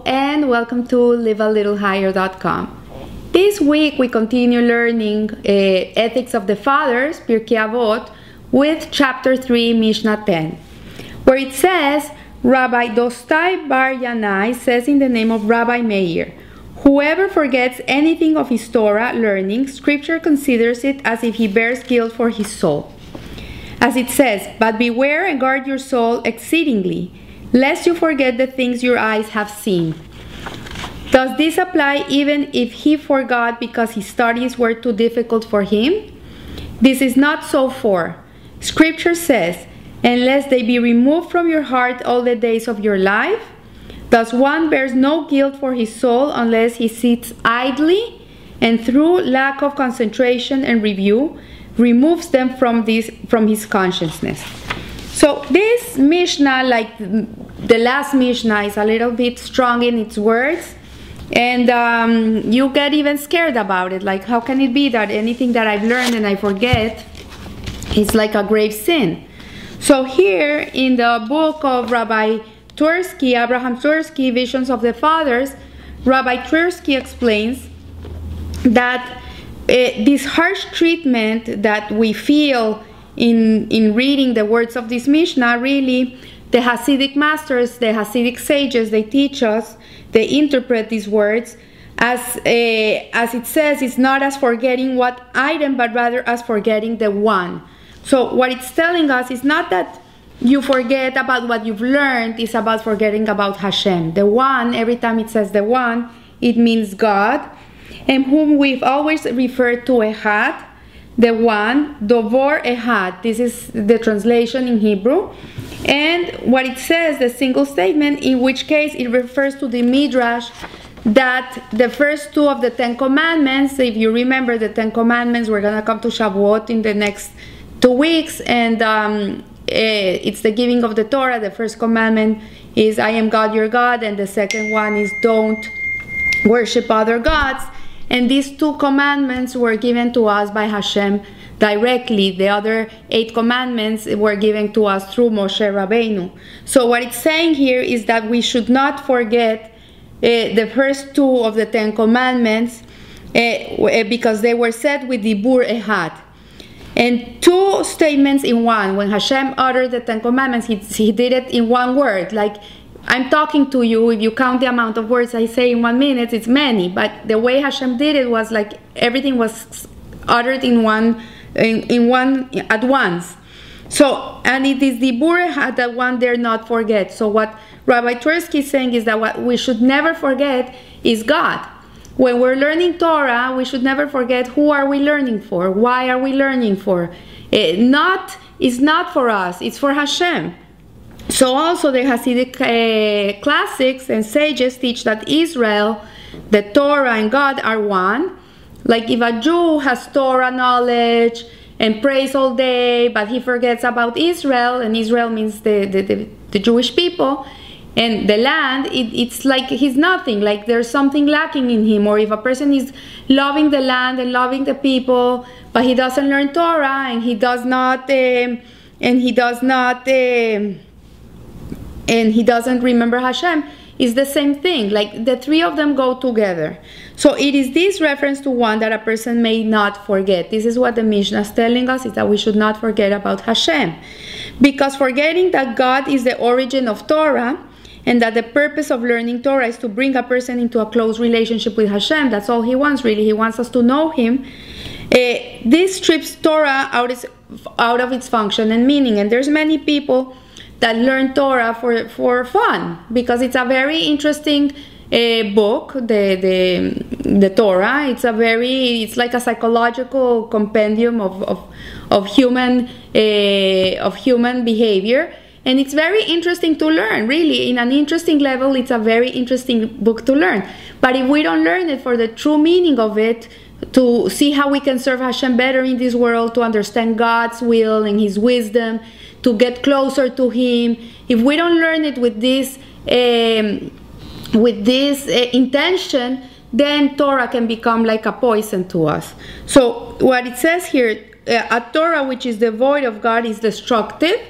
And welcome to livealittlehigher.com. This week we continue learning uh, Ethics of the Fathers, Pirkei Avot, with chapter 3, Mishnah 10, where it says, Rabbi Dostai Bar Yanai says in the name of Rabbi Meir, Whoever forgets anything of his Torah learning, Scripture considers it as if he bears guilt for his soul. As it says, But beware and guard your soul exceedingly, lest you forget the things your eyes have seen. Does this apply even if he forgot because his studies were too difficult for him? This is not so for. Scripture says, Unless they be removed from your heart all the days of your life, Thus, one bears no guilt for his soul unless he sits idly and through lack of concentration and review removes them from this from his consciousness. So this Mishnah, like the last Mishnah, is a little bit strong in its words, and um, you get even scared about it. Like, how can it be that anything that I've learned and I forget is like a grave sin? So here in the book of Rabbi Twersky, Abraham Twersky, Visions of the Fathers, Rabbi Twersky explains that uh, this harsh treatment that we feel in, in reading the words of this Mishnah, really, the Hasidic masters, the Hasidic sages, they teach us, they interpret these words as, uh, as it says, it's not as forgetting what item, but rather as forgetting the one. So, what it's telling us is not that you forget about what you've learned it's about forgetting about Hashem. The one, every time it says the one, it means God, and whom we've always referred to Ehad, the one, Dovor Ehad. This is the translation in Hebrew. And what it says, the single statement, in which case it refers to the Midrash that the first two of the Ten Commandments, if you remember the Ten Commandments, we're going to come to Shavuot in the next two weeks, and um, Eh, it's the giving of the Torah. The first commandment is I am God your God, and the second one is don't worship other gods. And these two commandments were given to us by Hashem directly. The other eight commandments were given to us through Moshe Rabbeinu. So what it's saying here is that we should not forget uh, the first two of the Ten Commandments uh, because they were said with the Bur Ehad. And two statements in one. When Hashem uttered the Ten Commandments, he, he did it in one word. Like, I'm talking to you. If you count the amount of words I say in one minute, it's many. But the way Hashem did it was like everything was uttered in one, in, in one at once. So, and it is the Bureha that one dare not forget. So, what Rabbi Twersky is saying is that what we should never forget is God. When we're learning Torah, we should never forget who are we learning for? Why are we learning for? It eh, not it's not for us, it's for Hashem. So also the Hasidic uh, classics and sages teach that Israel, the Torah and God are one. Like if a Jew has Torah knowledge and prays all day, but he forgets about Israel, and Israel means the, the, the, the Jewish people, and the land it, it's like he's nothing like there's something lacking in him or if a person is loving the land and loving the people but he doesn't learn torah and he does not uh, and he does not uh, and he doesn't remember hashem is the same thing like the three of them go together so it is this reference to one that a person may not forget this is what the mishnah is telling us is that we should not forget about hashem because forgetting that god is the origin of torah and that the purpose of learning Torah is to bring a person into a close relationship with Hashem. That's all He wants, really. He wants us to know Him. Uh, this strips Torah out, out of its function and meaning, and there's many people that learn Torah for, for fun because it's a very interesting uh, book, the, the the Torah. It's a very it's like a psychological compendium of of, of human uh, of human behavior. And it's very interesting to learn really. In an interesting level it's a very interesting book to learn. But if we don't learn it for the true meaning of it to see how we can serve Hashem better in this world to understand God's will and his wisdom to get closer to him if we don't learn it with this um, with this uh, intention then Torah can become like a poison to us so what it says here uh, a Torah which is devoid of God is destructive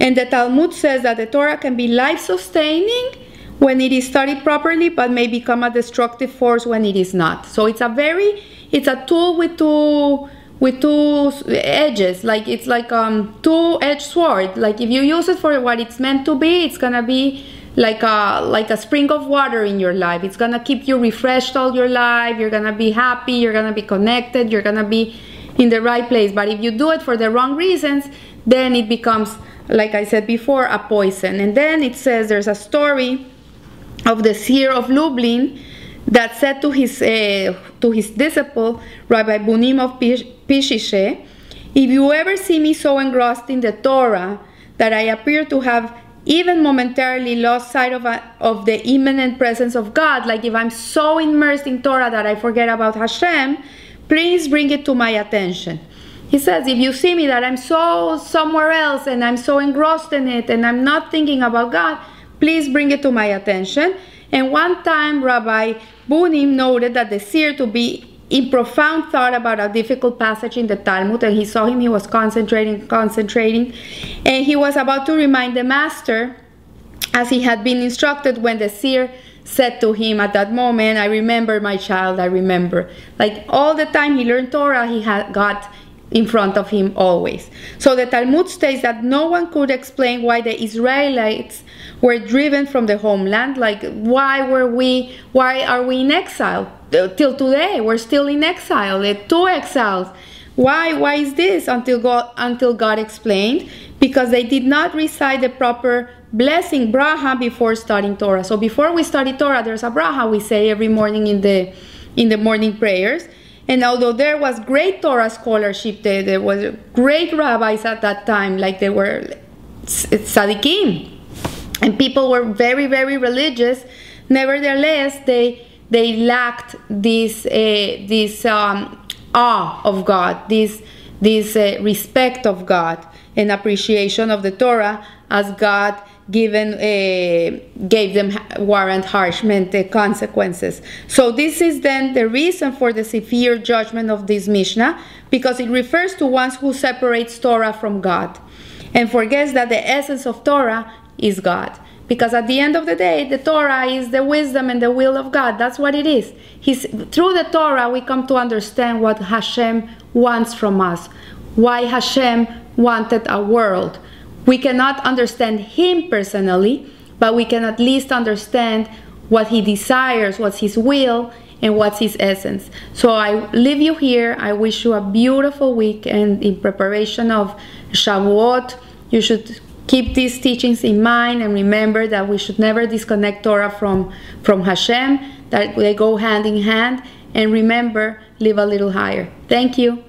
and the Talmud says that the Torah can be life sustaining when it is studied properly, but may become a destructive force when it is not. So it's a very, it's a tool with two with two edges like it's like um two-edged sword. Like if you use it for what it's meant to be it's gonna be like a like a spring of water in your life. It's gonna keep you refreshed all your life. You're gonna be happy. You're gonna be connected. You're gonna be in the right place. But if you do it for the wrong reasons then it becomes like i said before a poison. And then it says there's a story of the seer of lublin that said to his uh, to his disciple rabbi bunim of Peshischa if you ever see me so engrossed in the torah that i appear to have even momentarily lost sight of, a, of the immanent presence of God, like if I'm so immersed in Torah that I forget about Hashem, please bring it to my attention. He says, if you see me that I'm so somewhere else and I'm so engrossed in it and I'm not thinking about God, please bring it to my attention. And one time, Rabbi Bunim noted that the seer to be in profound thought about a difficult passage in the Talmud, and he saw him, he was concentrating, concentrating, and he was about to remind the master, as he had been instructed when the seer said to him at that moment, I remember my child, I remember. Like all the time he learned Torah, he had got in front of him always. So the Talmud states that no one could explain why the Israelites were driven from the homeland. Like, why were we, why are we in exile? Till today, we're still in exile, the two exiles. Why, why is this? Until God, until God explained, because they did not recite the proper blessing, bracha, before studying Torah. So before we study Torah, there's a bracha we say every morning in the, in the morning prayers. And although there was great Torah scholarship, there, there was great rabbis at that time, like they were tzaddikim, and people were very, very religious. Nevertheless, they they lacked this uh, this um, awe of God, this this uh, respect of God, and appreciation of the Torah as God given uh, gave them warrant harshment uh, consequences. So this is then the reason for the severe judgment of this Mishnah because it refers to ones who separates Torah from God and forgets that the essence of Torah is God. Because at the end of the day, the Torah is the wisdom and the will of God. That's what it is. He's, through the Torah, we come to understand what Hashem wants from us, why Hashem wanted a world we cannot understand Him personally, but we can at least understand what He desires, what's His will, and what's His essence. So I leave you here. I wish you a beautiful week, and in preparation of Shavuot, you should keep these teachings in mind and remember that we should never disconnect Torah from, from Hashem, that they go hand in hand. And remember, live a little higher. Thank you.